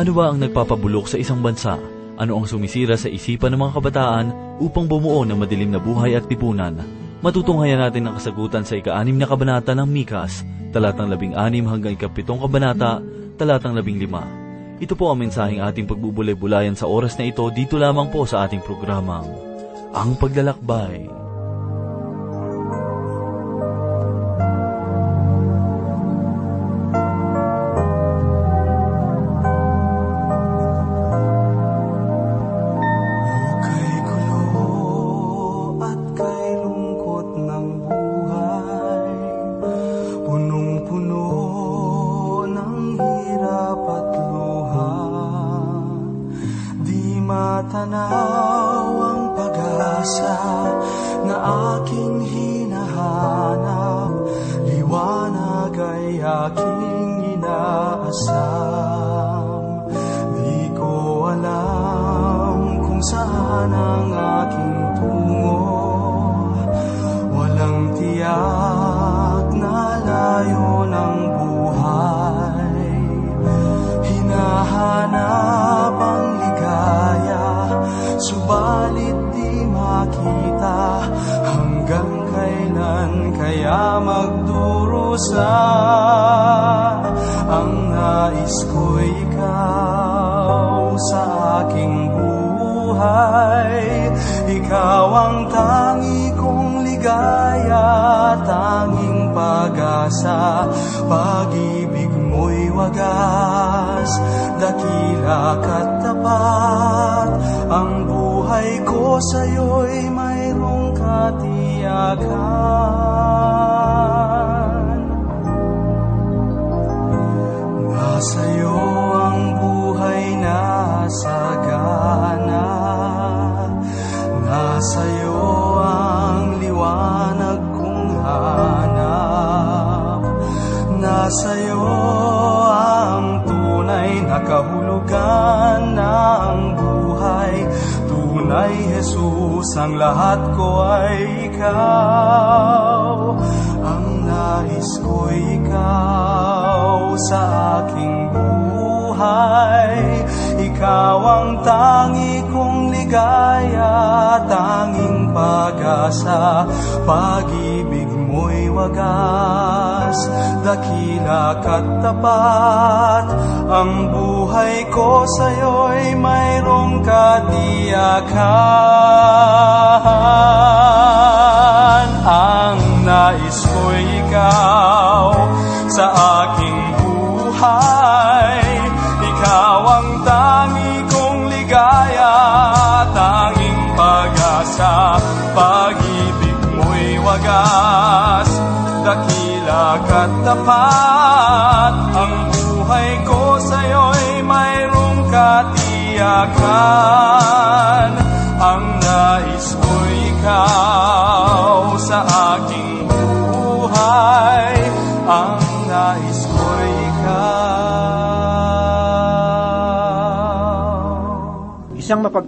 Ano ba ang nagpapabulok sa isang bansa? Ano ang sumisira sa isipan ng mga kabataan upang bumuo ng madilim na buhay at tipunan? Matutunghayan natin ang kasagutan sa ika-anim na kabanata ng Mikas, talatang labing anim hanggang ikapitong kabanata, talatang labing lima. Ito po ang mensaheng ating pagbubulay-bulayan sa oras na ito dito lamang po sa ating programang, Ang Paglalakbay. Matanaw ang pag-asa na aking hinahanap. Liwanag ay aking inaasam magdurusa Ang nais ko'y ikaw sa aking buhay. Ikaw ang tangi kong ligaya Tanging pag-asa. Pag-ibig mo'y wagas Dakila ka't tapat. Ang buhay ko sa'yo'y mayroong katiyakan Nasa'yo ang buhay na sagana. Nasa'yo ang liwanag kong hanap. Nasa'yo ang tunay na kahulugan ng buhay. Tunay, Jesus, ang lahat ko ay ikaw. Ang nais ko'y ikaw sa buhay. Ikaw ang tangi kong ligaya Tanging pag-asa. Pag-ibig mo'y wagas Dakila ka't tapat. Ang buhay ko sa'yo'y mayroong katiyakan. Ang nais ko'y ikaw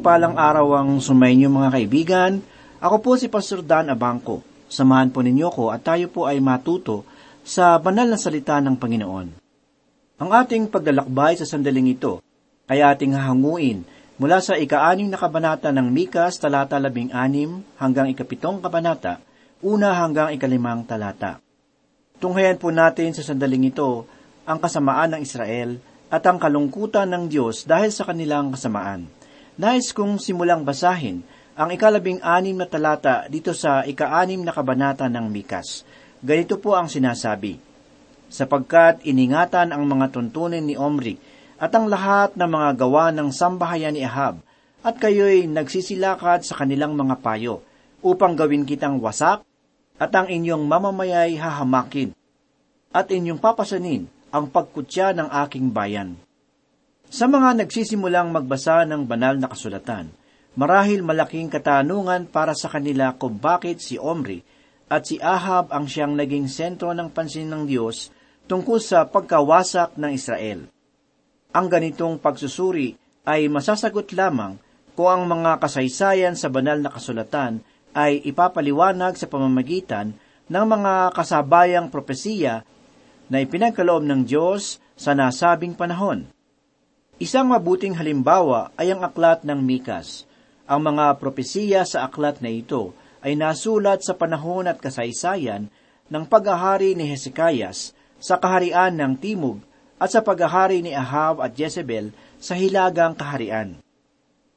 mapagpalang araw ang sumainyo mga kaibigan. Ako po si Pastor Dan Abangco. Samahan po ninyo ko at tayo po ay matuto sa banal na salita ng Panginoon. Ang ating paglalakbay sa sandaling ito ay ating hahanguin mula sa ika-anim na kabanata ng Mikas talata labing anim hanggang ikapitong kabanata, una hanggang ikalimang talata. Tunghayan po natin sa sandaling ito ang kasamaan ng Israel at ang kalungkutan ng Diyos dahil sa kanilang kasamaan. Nais kong simulang basahin ang ikalabing anim na talata dito sa ika-anim na kabanata ng Mikas. Ganito po ang sinasabi, Sapagkat iningatan ang mga tuntunin ni Omri at ang lahat ng mga gawa ng sambahayan ni Ahab, at kayo'y nagsisilakad sa kanilang mga payo, upang gawin kitang wasak, at ang inyong mamamayay hahamakin, at inyong papasanin ang pagkutya ng aking bayan. Sa mga nagsisimulang magbasa ng banal na kasulatan, marahil malaking katanungan para sa kanila kung bakit si Omri at si Ahab ang siyang naging sentro ng pansin ng Diyos tungkol sa pagkawasak ng Israel. Ang ganitong pagsusuri ay masasagot lamang kung ang mga kasaysayan sa banal na kasulatan ay ipapaliwanag sa pamamagitan ng mga kasabayang propesiya na ipinagkaloob ng Diyos sa nasabing panahon. Isang mabuting halimbawa ay ang aklat ng Mikas. Ang mga propesiya sa aklat na ito ay nasulat sa panahon at kasaysayan ng paghahari ni Hezekias sa kaharian ng Timog at sa paghahari ni Ahab at Jezebel sa hilagang kaharian.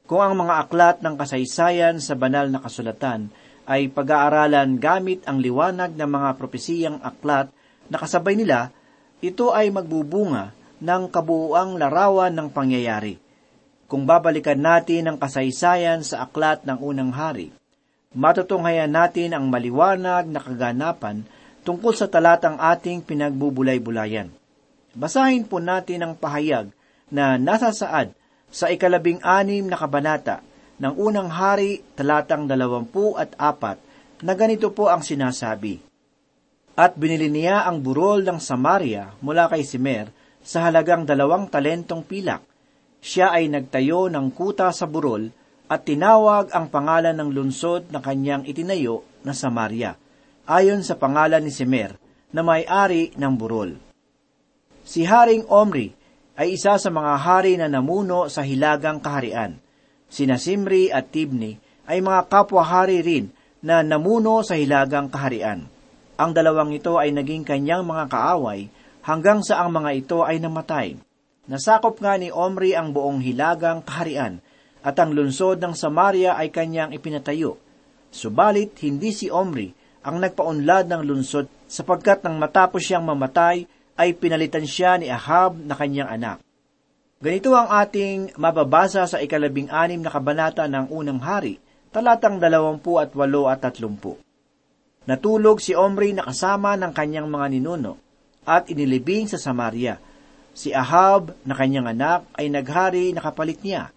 Kung ang mga aklat ng kasaysayan sa banal na kasulatan ay pag-aaralan gamit ang liwanag ng mga propesiyang aklat na kasabay nila, ito ay magbubunga ng kabuuang larawan ng pangyayari. Kung babalikan natin ang kasaysayan sa aklat ng unang hari, matutunghayan natin ang maliwanag na kaganapan tungkol sa talatang ating pinagbubulay-bulayan. Basahin po natin ang pahayag na nasa saad sa ikalabing anim na kabanata ng unang hari talatang dalawampu at apat na ganito po ang sinasabi. At binili niya ang burol ng Samaria mula kay Simer sa halagang dalawang talentong pilak. Siya ay nagtayo ng kuta sa burol at tinawag ang pangalan ng lunsod na kanyang itinayo na Samaria, ayon sa pangalan ni Simer na may-ari ng burol. Si Haring Omri ay isa sa mga hari na namuno sa hilagang kaharian. Sina Simri at Tibni ay mga kapwa-hari rin na namuno sa hilagang kaharian. Ang dalawang ito ay naging kanyang mga kaaway hanggang sa ang mga ito ay namatay. Nasakop nga ni Omri ang buong hilagang kaharian at ang lunsod ng Samaria ay kanyang ipinatayo. Subalit hindi si Omri ang nagpaunlad ng lunsod sapagkat nang matapos siyang mamatay ay pinalitan siya ni Ahab na kanyang anak. Ganito ang ating mababasa sa ikalabing anim na kabanata ng unang hari, talatang dalawampu at walo at tatlumpu. Natulog si Omri na kasama ng kanyang mga ninuno at inilibing sa Samaria. Si Ahab na kanyang anak ay naghari na kapalit niya.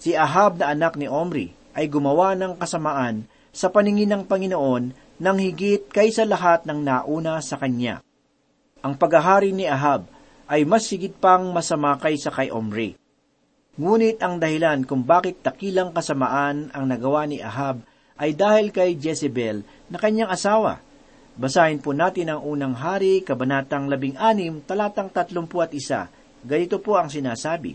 Si Ahab na anak ni Omri ay gumawa ng kasamaan sa paningin ng Panginoon nang higit kaysa lahat ng nauna sa kanya. Ang paghahari ni Ahab ay mas sigit pang masama kaysa kay Omri. Ngunit ang dahilan kung bakit takilang kasamaan ang nagawa ni Ahab ay dahil kay Jezebel na kanyang asawa. Basahin po natin ang unang hari, kabanatang labing anim, talatang tatlumpu at isa. Ganito po ang sinasabi.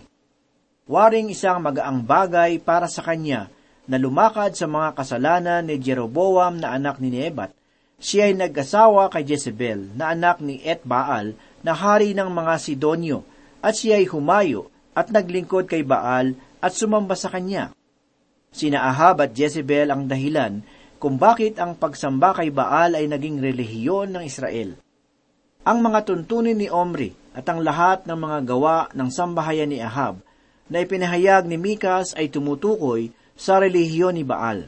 Waring isang magaang bagay para sa kanya na lumakad sa mga kasalanan ni Jeroboam na anak ni Nebat. Siya ay nag-asawa kay Jezebel na anak ni Etbaal na hari ng mga Sidonyo, at siya ay humayo at naglingkod kay Baal at sumamba sa kanya. Sina Ahab at Jezebel ang dahilan kung bakit ang pagsamba kay Baal ay naging relihiyon ng Israel. Ang mga tuntunin ni Omri at ang lahat ng mga gawa ng sambahayan ni Ahab na ipinahayag ni Mikas ay tumutukoy sa relihiyon ni Baal.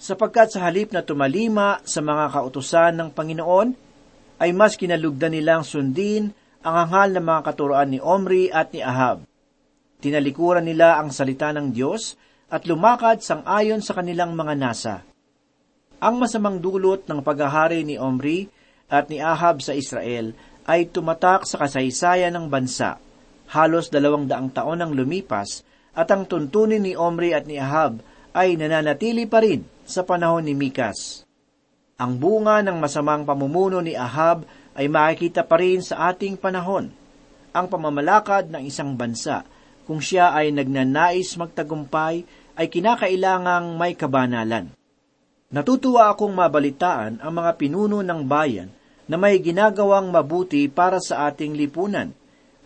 Sapagkat sa halip na tumalima sa mga kautusan ng Panginoon, ay mas kinalugdan nilang sundin ang hanghal ng mga katuroan ni Omri at ni Ahab. Tinalikuran nila ang salita ng Diyos at lumakad sang ayon sa kanilang mga nasa. Ang masamang dulot ng paghahari ni Omri at ni Ahab sa Israel ay tumatak sa kasaysayan ng bansa. Halos dalawang daang taon ang lumipas at ang tuntunin ni Omri at ni Ahab ay nananatili pa rin sa panahon ni Mikas. Ang bunga ng masamang pamumuno ni Ahab ay makikita pa rin sa ating panahon. Ang pamamalakad ng isang bansa, kung siya ay nagnanais magtagumpay, ay kinakailangang may kabanalan. Natutuwa akong mabalitaan ang mga pinuno ng bayan na may ginagawang mabuti para sa ating lipunan.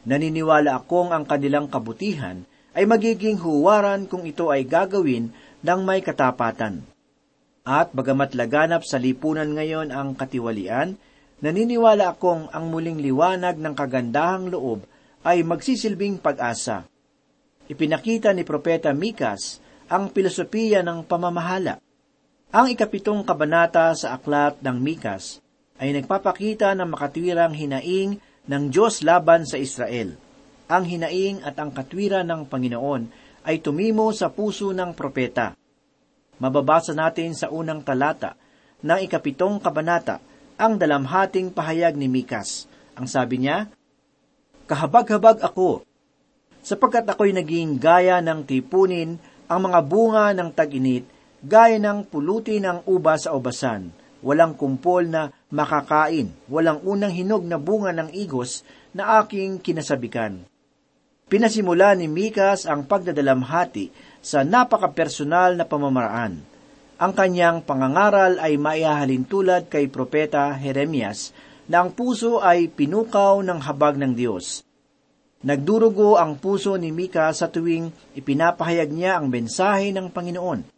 Naniniwala akong ang kanilang kabutihan ay magiging huwaran kung ito ay gagawin ng may katapatan. At bagamat laganap sa lipunan ngayon ang katiwalian, naniniwala akong ang muling liwanag ng kagandahang loob ay magsisilbing pag-asa. Ipinakita ni Propeta Mikas ang pilosopiya ng pamamahala. Ang ikapitong kabanata sa aklat ng Mikas ay nagpapakita ng makatwirang hinaing ng Diyos laban sa Israel. Ang hinaing at ang katwiran ng Panginoon ay tumimo sa puso ng propeta mababasa natin sa unang talata ng ikapitong kabanata ang dalamhating pahayag ni Mikas. Ang sabi niya, Kahabag-habag ako, sapagkat ako'y naging gaya ng tipunin ang mga bunga ng tag-init, gaya ng puluti ng uba sa obasan, walang kumpol na makakain, walang unang hinog na bunga ng igos na aking kinasabikan. Pinasimula ni Mikas ang pagdadalamhati sa napaka-personal na pamamaraan. Ang kanyang pangangaral ay maihahalin tulad kay Propeta Jeremias na ang puso ay pinukaw ng habag ng Diyos. Nagdurugo ang puso ni Mika sa tuwing ipinapahayag niya ang mensahe ng Panginoon.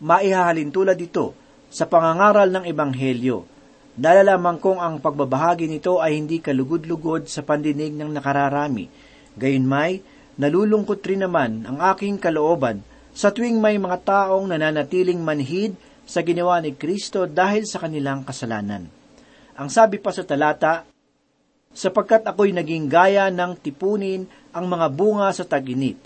Maihahalin tulad ito sa pangangaral ng Ebanghelyo. Nalalaman kong ang pagbabahagi nito ay hindi kalugod-lugod sa pandinig ng nakararami. Gayunmay, nalulungkot rin naman ang aking kalooban sa tuwing may mga taong nananatiling manhid sa ginawa ni Kristo dahil sa kanilang kasalanan. Ang sabi pa sa talata, sapagkat ako'y naging gaya ng tipunin ang mga bunga sa taginit,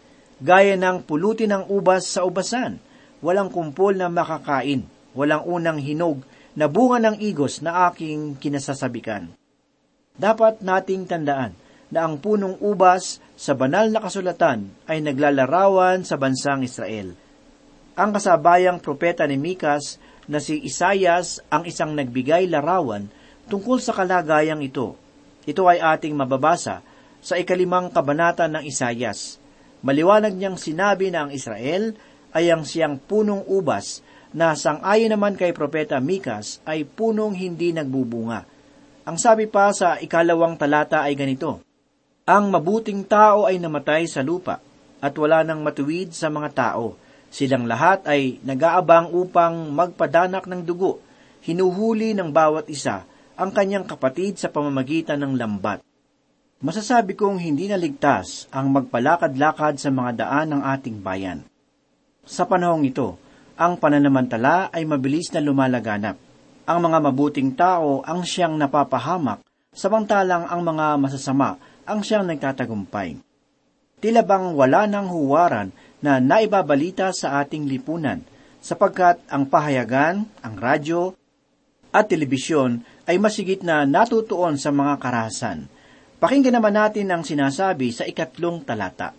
gaya ng pulutin ng ubas sa ubasan, walang kumpol na makakain, walang unang hinog na bunga ng igos na aking kinasasabikan. Dapat nating tandaan na ang punong ubas sa banal na kasulatan ay naglalarawan sa bansang Israel. Ang kasabayang propeta ni Mikas na si Isayas ang isang nagbigay larawan tungkol sa kalagayang ito. Ito ay ating mababasa sa ikalimang kabanata ng Isayas. Maliwanag niyang sinabi na ang Israel ay ang siyang punong ubas na sangayon naman kay Propeta Mikas ay punong hindi nagbubunga. Ang sabi pa sa ikalawang talata ay ganito, Ang mabuting tao ay namatay sa lupa, at wala nang matuwid sa mga tao. Silang lahat ay nag-aabang upang magpadanak ng dugo, hinuhuli ng bawat isa ang kanyang kapatid sa pamamagitan ng lambat. Masasabi kong hindi naligtas ang magpalakad-lakad sa mga daan ng ating bayan. Sa panahong ito, ang pananamantala ay mabilis na lumalaganap. Ang mga mabuting tao ang siyang napapahamak, samantalang ang mga masasama ang siyang nagtatagumpay. Tila bang wala ng huwaran na naibabalita sa ating lipunan, sapagkat ang pahayagan, ang radyo, at telebisyon ay masigit na natutuon sa mga karahasan. Pakinggan naman natin ang sinasabi sa ikatlong talata.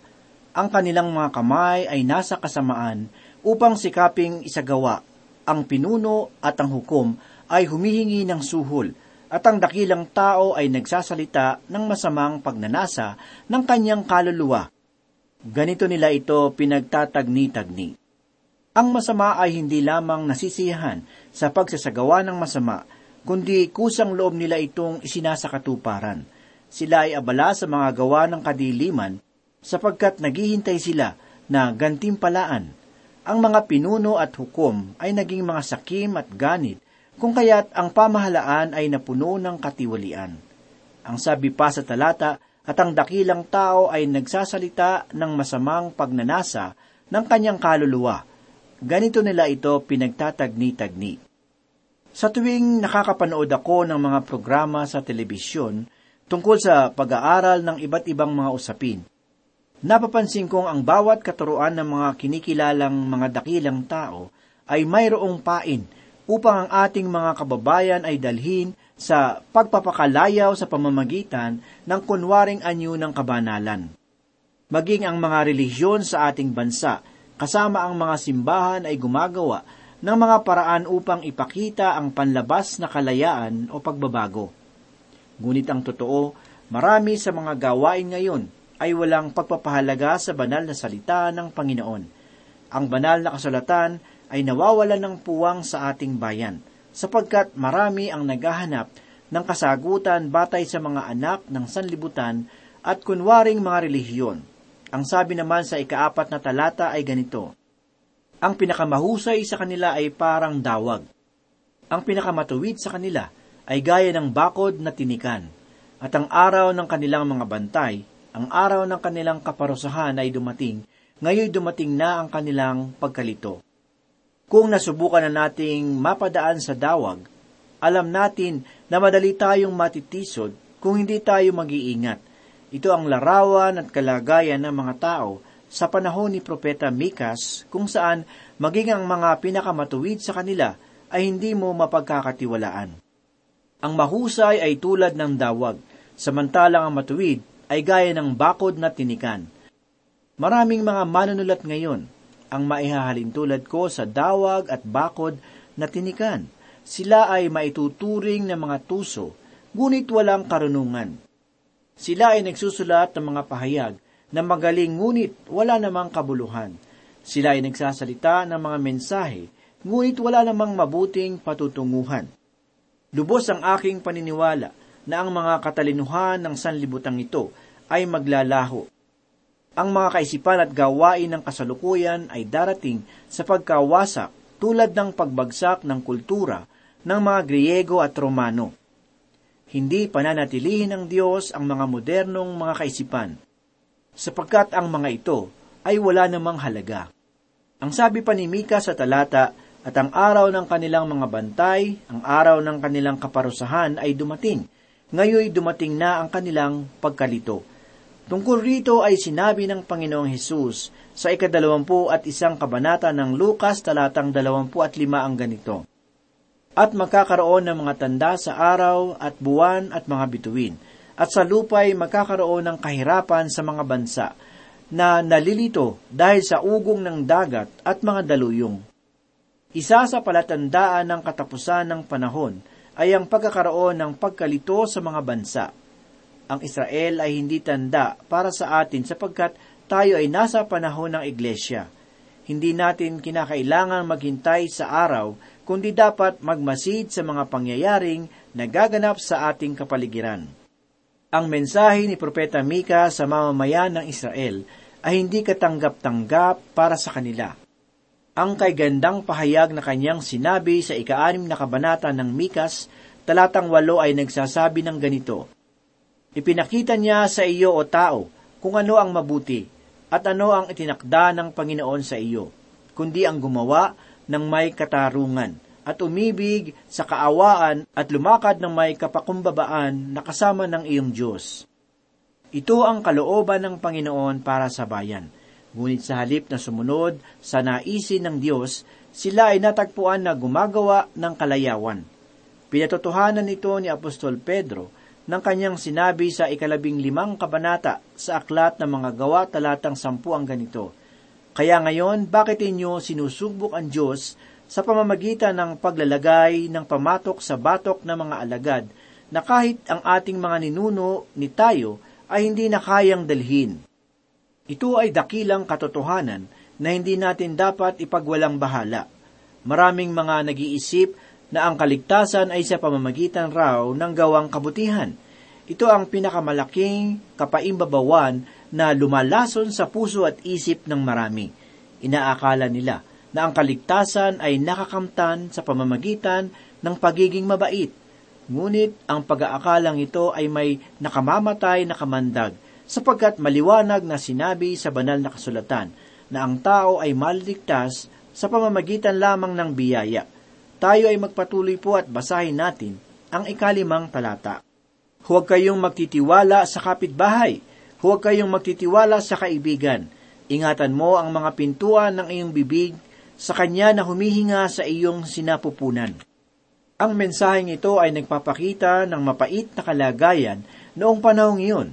Ang kanilang mga kamay ay nasa kasamaan upang sikaping isagawa. Ang pinuno at ang hukom ay humihingi ng suhol at ang dakilang tao ay nagsasalita ng masamang pagnanasa ng kanyang kaluluwa. Ganito nila ito pinagtatagni-tagni. Ang masama ay hindi lamang nasisiyahan sa pagsasagawa ng masama, kundi kusang loob nila itong isinasakatuparan. Sila ay abala sa mga gawa ng kadiliman sapagkat naghihintay sila na gantimpalaan. Ang mga pinuno at hukom ay naging mga sakim at ganit kung kaya't ang pamahalaan ay napuno ng katiwalian. Ang sabi pa sa talata, at ang dakilang tao ay nagsasalita ng masamang pagnanasa ng kanyang kaluluwa. Ganito nila ito pinagtatagni-tagni. Sa tuwing nakakapanood ako ng mga programa sa telebisyon tungkol sa pag-aaral ng iba't ibang mga usapin, napapansin kong ang bawat katuruan ng mga kinikilalang mga dakilang tao ay mayroong pain upang ang ating mga kababayan ay dalhin sa pagpapakalayaw sa pamamagitan ng kunwaring anyo ng kabanalan. Maging ang mga relihiyon sa ating bansa, kasama ang mga simbahan ay gumagawa ng mga paraan upang ipakita ang panlabas na kalayaan o pagbabago. Ngunit ang totoo, marami sa mga gawain ngayon ay walang pagpapahalaga sa banal na salita ng Panginoon. Ang banal na kasulatan ay nawawalan ng puwang sa ating bayan, sapagkat marami ang naghahanap ng kasagutan batay sa mga anak ng sanlibutan at kunwaring mga relihiyon. Ang sabi naman sa ikaapat na talata ay ganito, ang pinakamahusay sa kanila ay parang dawag. Ang pinakamatuwid sa kanila ay gaya ng bakod na tinikan. At ang araw ng kanilang mga bantay, ang araw ng kanilang kaparusahan ay dumating, ngayon dumating na ang kanilang pagkalito. Kung nasubukan na nating mapadaan sa dawag, alam natin na madali tayong matitisod kung hindi tayo mag-iingat. Ito ang larawan at kalagayan ng mga tao sa panahon ni Propeta Mikas kung saan maging ang mga pinakamatuwid sa kanila ay hindi mo mapagkakatiwalaan. Ang mahusay ay tulad ng dawag, samantalang ang matuwid ay gaya ng bakod na tinikan. Maraming mga manunulat ngayon ang maihahalin tulad ko sa dawag at bakod na tinikan. Sila ay maituturing ng mga tuso, ngunit walang karunungan. Sila ay nagsusulat ng mga pahayag na magaling ngunit wala namang kabuluhan. Sila ay nagsasalita ng mga mensahe, ngunit wala namang mabuting patutunguhan. Lubos ang aking paniniwala na ang mga katalinuhan ng sanlibutang ito ay maglalaho. Ang mga kaisipan at gawain ng kasalukuyan ay darating sa pagkawasak tulad ng pagbagsak ng kultura ng mga Griego at Romano. Hindi pananatilihin ng Diyos ang mga modernong mga kaisipan sapagkat ang mga ito ay wala namang halaga. Ang sabi pa ni Mika sa talata, at ang araw ng kanilang mga bantay, ang araw ng kanilang kaparusahan ay dumating. Ngayoy dumating na ang kanilang pagkalito. Tungkol rito ay sinabi ng Panginoong Hesus sa ikadalawampu at isang kabanata ng Lukas talatang dalawampu at lima ang ganito. At magkakaroon ng mga tanda sa araw at buwan at mga bituin, at sa lupay magkakaroon ng kahirapan sa mga bansa na nalilito dahil sa ugong ng dagat at mga daluyong. Isa sa palatandaan ng katapusan ng panahon ay ang pagkakaroon ng pagkalito sa mga bansa. Ang Israel ay hindi tanda para sa atin sapagkat tayo ay nasa panahon ng iglesia. Hindi natin kinakailangan maghintay sa araw, kundi dapat magmasid sa mga pangyayaring nagaganap sa ating kapaligiran. Ang mensahe ni Propeta Mika sa mamamayan ng Israel ay hindi katanggap-tanggap para sa kanila. Ang kay gandang pahayag na kanyang sinabi sa ikaanim na kabanata ng Mikas, talatang walo ay nagsasabi ng ganito, Ipinakita niya sa iyo o tao kung ano ang mabuti at ano ang itinakda ng Panginoon sa iyo, kundi ang gumawa ng may katarungan at umibig sa kaawaan at lumakad ng may kapakumbabaan na kasama ng iyong Diyos. Ito ang kalooban ng Panginoon para sa bayan. Ngunit sa halip na sumunod sa naisin ng Diyos, sila ay natagpuan na gumagawa ng kalayawan. Pinatotohanan ito ni Apostol Pedro ng kanyang sinabi sa ikalabing limang kabanata sa aklat ng mga gawa talatang sampu ang ganito. Kaya ngayon, bakit inyo sinusubok ang Diyos sa pamamagitan ng paglalagay ng pamatok sa batok ng mga alagad na kahit ang ating mga ninuno ni tayo ay hindi na kayang dalhin. Ito ay dakilang katotohanan na hindi natin dapat ipagwalang bahala. Maraming mga nag-iisip na ang kaligtasan ay sa pamamagitan raw ng gawang kabutihan. Ito ang pinakamalaking kapaimbabawan na lumalason sa puso at isip ng marami. Inaakala nila na ang kaligtasan ay nakakamtan sa pamamagitan ng pagiging mabait. Ngunit ang pag-aakalang ito ay may nakamamatay na kamandag sapagkat maliwanag na sinabi sa banal na kasulatan na ang tao ay maliligtas sa pamamagitan lamang ng biyaya. Tayo ay magpatuloy po at basahin natin ang ikalimang talata. Huwag kayong magtitiwala sa kapitbahay. Huwag kayong magtitiwala sa kaibigan. Ingatan mo ang mga pintuan ng iyong bibig sa kanya na humihinga sa iyong sinapupunan. Ang mensaheng ito ay nagpapakita ng mapait na kalagayan noong panahong iyon.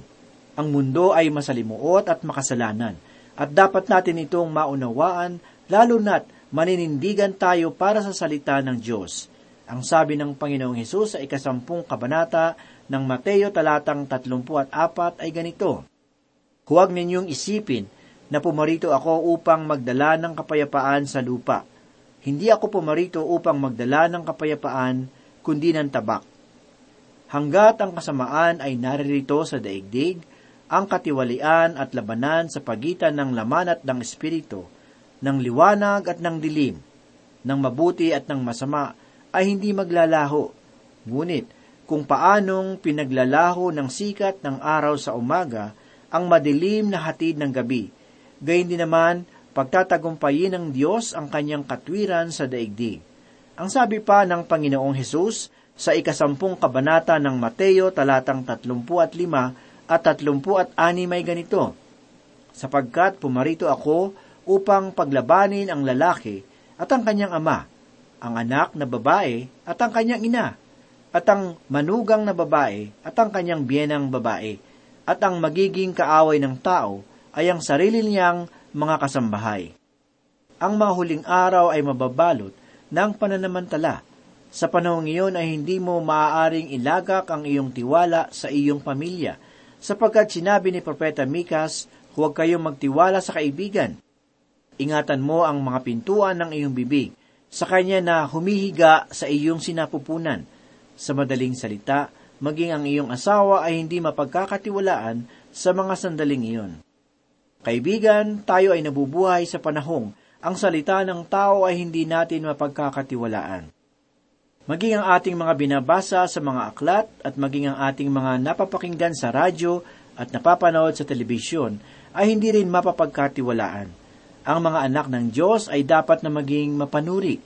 Ang mundo ay masalimuot at makasalanan, at dapat natin itong maunawaan lalo na't maninindigan tayo para sa salita ng Diyos. Ang sabi ng Panginoong Hesus sa ikasampung kabanata ng Mateo talatang 34 ay ganito, Huwag ninyong isipin na pumarito ako upang magdala ng kapayapaan sa lupa. Hindi ako pumarito upang magdala ng kapayapaan, kundi ng tabak. Hanggat ang kasamaan ay naririto sa daigdig, ang katiwalian at labanan sa pagitan ng laman at ng espiritu, ng liwanag at ng dilim, ng mabuti at ng masama, ay hindi maglalaho. Ngunit, kung paanong pinaglalaho ng sikat ng araw sa umaga, ang madilim na hatid ng gabi, gayon din naman pagtatagumpayin ng Diyos ang kanyang katwiran sa daigdig. Ang sabi pa ng Panginoong Hesus sa ikasampung kabanata ng Mateo talatang 35 at 36 may ganito, Sapagkat pumarito ako upang paglabanin ang lalaki at ang kanyang ama, ang anak na babae at ang kanyang ina, at ang manugang na babae at ang kanyang biyenang babae, at ang magiging kaaway ng tao ay ang sarili niyang mga kasambahay. Ang mga huling araw ay mababalot ng pananamantala. Sa panahong iyon ay hindi mo maaaring ilagak ang iyong tiwala sa iyong pamilya, sapagkat sinabi ni Propeta Mikas, huwag kayong magtiwala sa kaibigan. Ingatan mo ang mga pintuan ng iyong bibig, sa kanya na humihiga sa iyong sinapupunan. Sa madaling salita, maging ang iyong asawa ay hindi mapagkakatiwalaan sa mga sandaling iyon. Kaibigan, tayo ay nabubuhay sa panahong ang salita ng tao ay hindi natin mapagkakatiwalaan. Maging ang ating mga binabasa sa mga aklat at maging ang ating mga napapakinggan sa radyo at napapanood sa telebisyon ay hindi rin mapapagkatiwalaan. Ang mga anak ng Diyos ay dapat na maging mapanuri.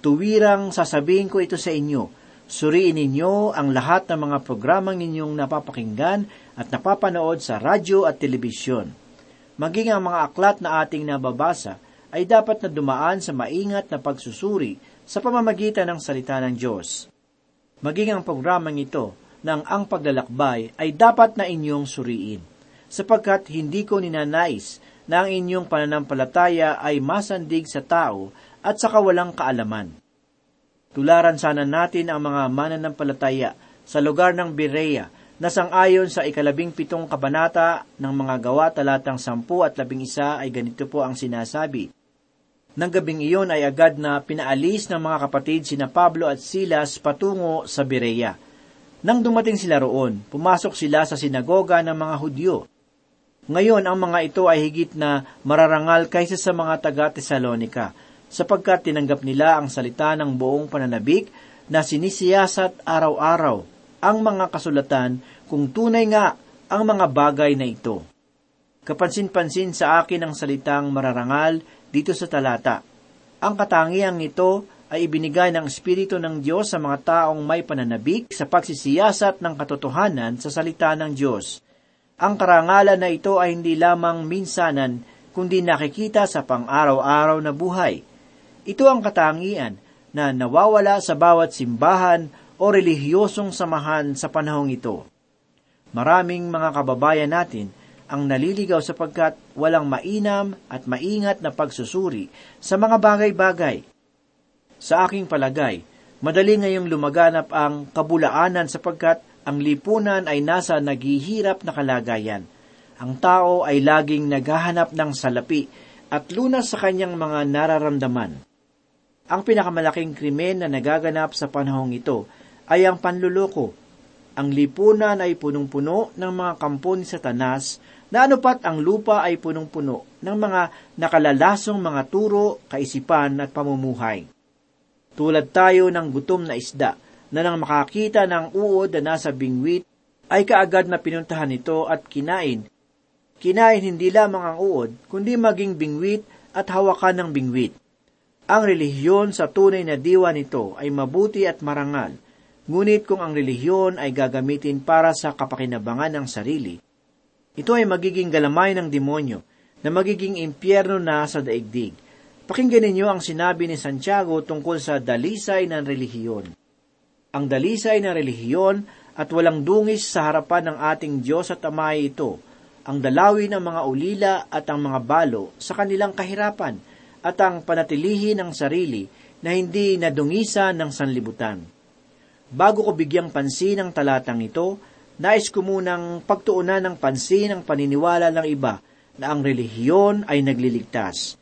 Tuwirang sasabihin ko ito sa inyo, suriin ninyo ang lahat ng mga programang ninyong napapakinggan at napapanood sa radyo at telebisyon. Maging ang mga aklat na ating nababasa ay dapat na dumaan sa maingat na pagsusuri sa pamamagitan ng salita ng Diyos. Maging ang programang ito ng ang paglalakbay ay dapat na inyong suriin, sapagkat hindi ko ninanais na ang inyong pananampalataya ay masandig sa tao at sa kawalang kaalaman. Tularan sana natin ang mga mananampalataya sa lugar ng Berea na sangayon sa ikalabing pitong kabanata ng mga gawa talatang sampu at labing isa ay ganito po ang sinasabi. Nang gabing iyon ay agad na pinaalis ng mga kapatid sina Pablo at Silas patungo sa Berea. Nang dumating sila roon, pumasok sila sa sinagoga ng mga Hudyo. Ngayon, ang mga ito ay higit na mararangal kaysa sa mga taga-Tesalonika, sapagkat tinanggap nila ang salita ng buong pananabik na sinisiyasat araw-araw ang mga kasulatan kung tunay nga ang mga bagay na ito. Kapansin-pansin sa akin ang salitang mararangal dito sa talata. Ang katangiang ito ay ibinigay ng Espiritu ng Diyos sa mga taong may pananabik sa pagsisiyasat ng katotohanan sa salita ng Diyos. Ang karangalan na ito ay hindi lamang minsanan, kundi nakikita sa pang-araw-araw na buhay. Ito ang katangian na nawawala sa bawat simbahan o relihiyosong samahan sa panahong ito. Maraming mga kababayan natin ang naliligaw sapagkat walang mainam at maingat na pagsusuri sa mga bagay-bagay. Sa aking palagay, madali ngayong lumaganap ang kabulaanan sapagkat ang lipunan ay nasa naghihirap na kalagayan. Ang tao ay laging naghahanap ng salapi at lunas sa kanyang mga nararamdaman. Ang pinakamalaking krimen na nagaganap sa panahong ito ay ang panluloko. Ang lipunan ay punong-puno ng mga kampo ni Satanas na anupat ang lupa ay punong-puno ng mga nakalalasong mga turo, kaisipan at pamumuhay. Tulad tayo ng gutom na isda na nang makakita ng uod na nasa bingwit, ay kaagad na pinuntahan ito at kinain. Kinain hindi lamang ang uod, kundi maging bingwit at hawakan ng bingwit. Ang relihiyon sa tunay na diwa nito ay mabuti at marangal, ngunit kung ang relihiyon ay gagamitin para sa kapakinabangan ng sarili, ito ay magiging galamay ng demonyo na magiging impyerno na sa daigdig. Pakinggan ninyo ang sinabi ni Santiago tungkol sa dalisay ng relihiyon. Ang dalisay ng relihiyon at walang dungis sa harapan ng ating Diyos at Ama ito, ang dalawin ng mga ulila at ang mga balo sa kanilang kahirapan at ang panatilihin ng sarili na hindi nadungisan ng sanlibutan. Bago ko bigyang pansin ang talatang ito, nais ko munang pagtuunan ng pansin ang paniniwala ng iba na ang relihiyon ay nagliligtas.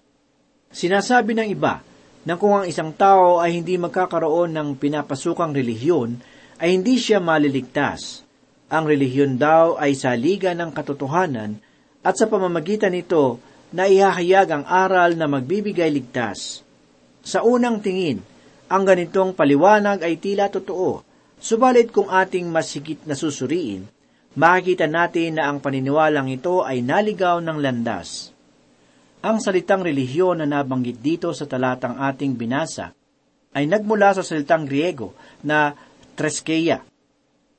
Sinasabi ng iba na kung ang isang tao ay hindi magkakaroon ng pinapasukang relihiyon, ay hindi siya maliligtas. Ang relihiyon daw ay saliga ng katotohanan at sa pamamagitan nito na ihahayag ang aral na magbibigay ligtas. Sa unang tingin, ang ganitong paliwanag ay tila totoo, Subalit kung ating masigit na susuriin, makikita natin na ang paniniwalang ito ay naligaw ng landas. Ang salitang relihiyon na nabanggit dito sa talatang ating binasa ay nagmula sa salitang Griego na treskeia.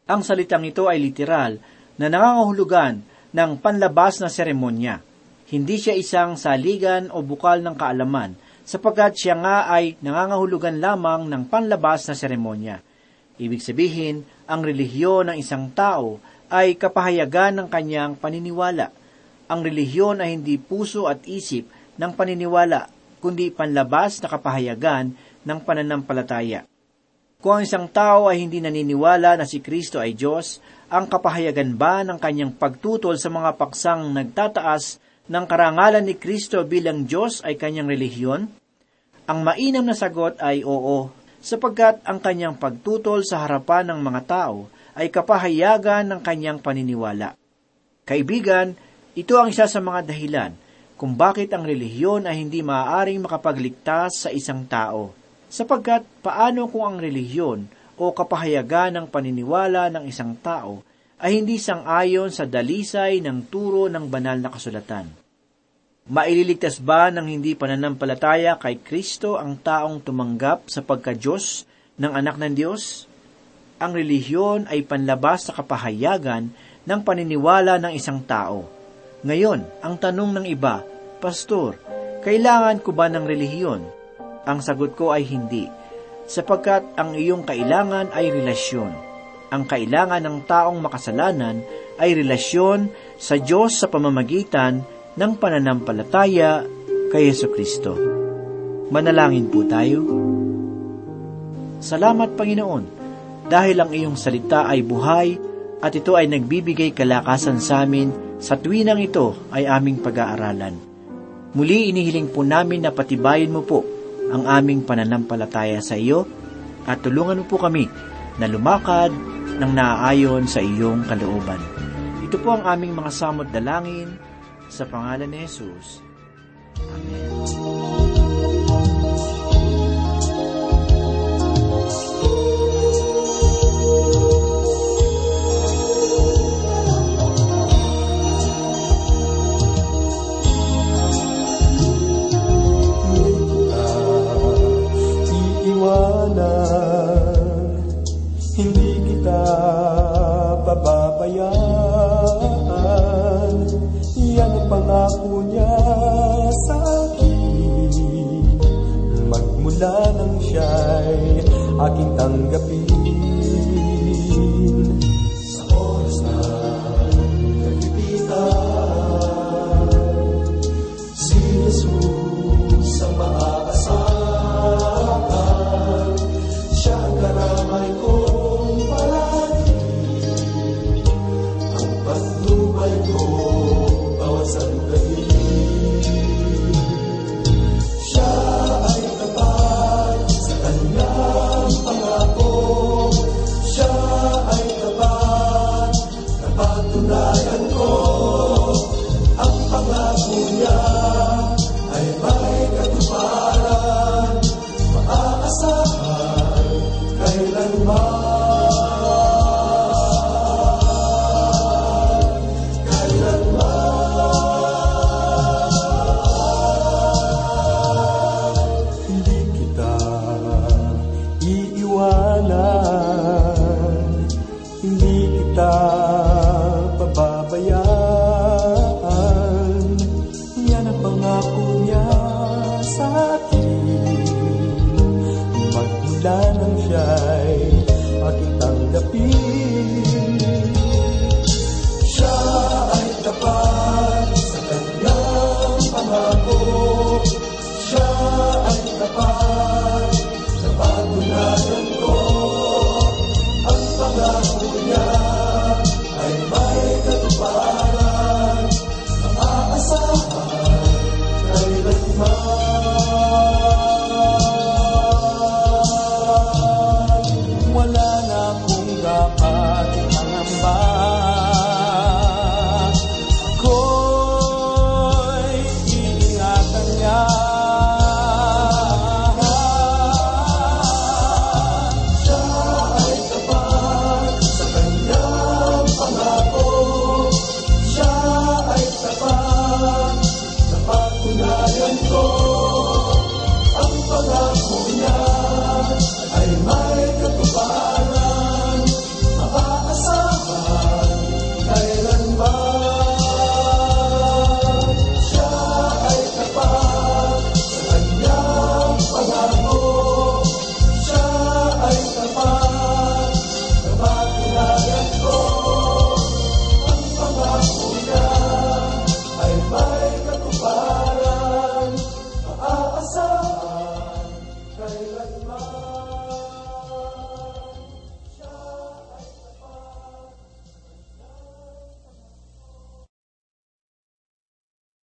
Ang salitang ito ay literal na nangangahulugan ng panlabas na seremonya. Hindi siya isang saligan o bukal ng kaalaman, sapagkat siya nga ay nangangahulugan lamang ng panlabas na seremonya. Ibig sabihin, ang relihiyon ng isang tao ay kapahayagan ng kanyang paniniwala. Ang relihiyon ay hindi puso at isip ng paniniwala, kundi panlabas na kapahayagan ng pananampalataya. Kung ang isang tao ay hindi naniniwala na si Kristo ay Diyos, ang kapahayagan ba ng kanyang pagtutol sa mga paksang nagtataas ng karangalan ni Kristo bilang Diyos ay kanyang relihiyon? Ang mainam na sagot ay oo, sapagkat ang kanyang pagtutol sa harapan ng mga tao ay kapahayagan ng kanyang paniniwala. Kaibigan, ito ang isa sa mga dahilan kung bakit ang relihiyon ay hindi maaaring makapagligtas sa isang tao. Sapagkat paano kung ang relihiyon o kapahayagan ng paniniwala ng isang tao ay hindi sang-ayon sa dalisay ng turo ng banal na kasulatan? Maililigtas ba ng hindi pananampalataya kay Kristo ang taong tumanggap sa pagka-Diyos ng anak ng Diyos? Ang relihiyon ay panlabas sa kapahayagan ng paniniwala ng isang tao. Ngayon, ang tanong ng iba, Pastor, kailangan ko ba ng relihiyon? Ang sagot ko ay hindi, sapagkat ang iyong kailangan ay relasyon. Ang kailangan ng taong makasalanan ay relasyon sa Diyos sa pamamagitan ng pananampalataya kay Yeso Kristo. Manalangin po tayo. Salamat Panginoon, dahil ang iyong salita ay buhay at ito ay nagbibigay kalakasan sa amin sa tuwinang ito ay aming pag-aaralan. Muli inihiling po namin na patibayin mo po ang aming pananampalataya sa iyo at tulungan mo po kami na lumakad ng naaayon sa iyong kalooban. Ito po ang aming mga samot dalangin sa pangalan ni Jesus. Amen. Hindi kita pababayaan pangako niya sa akin. Magmula nang siya'y aking tanggapin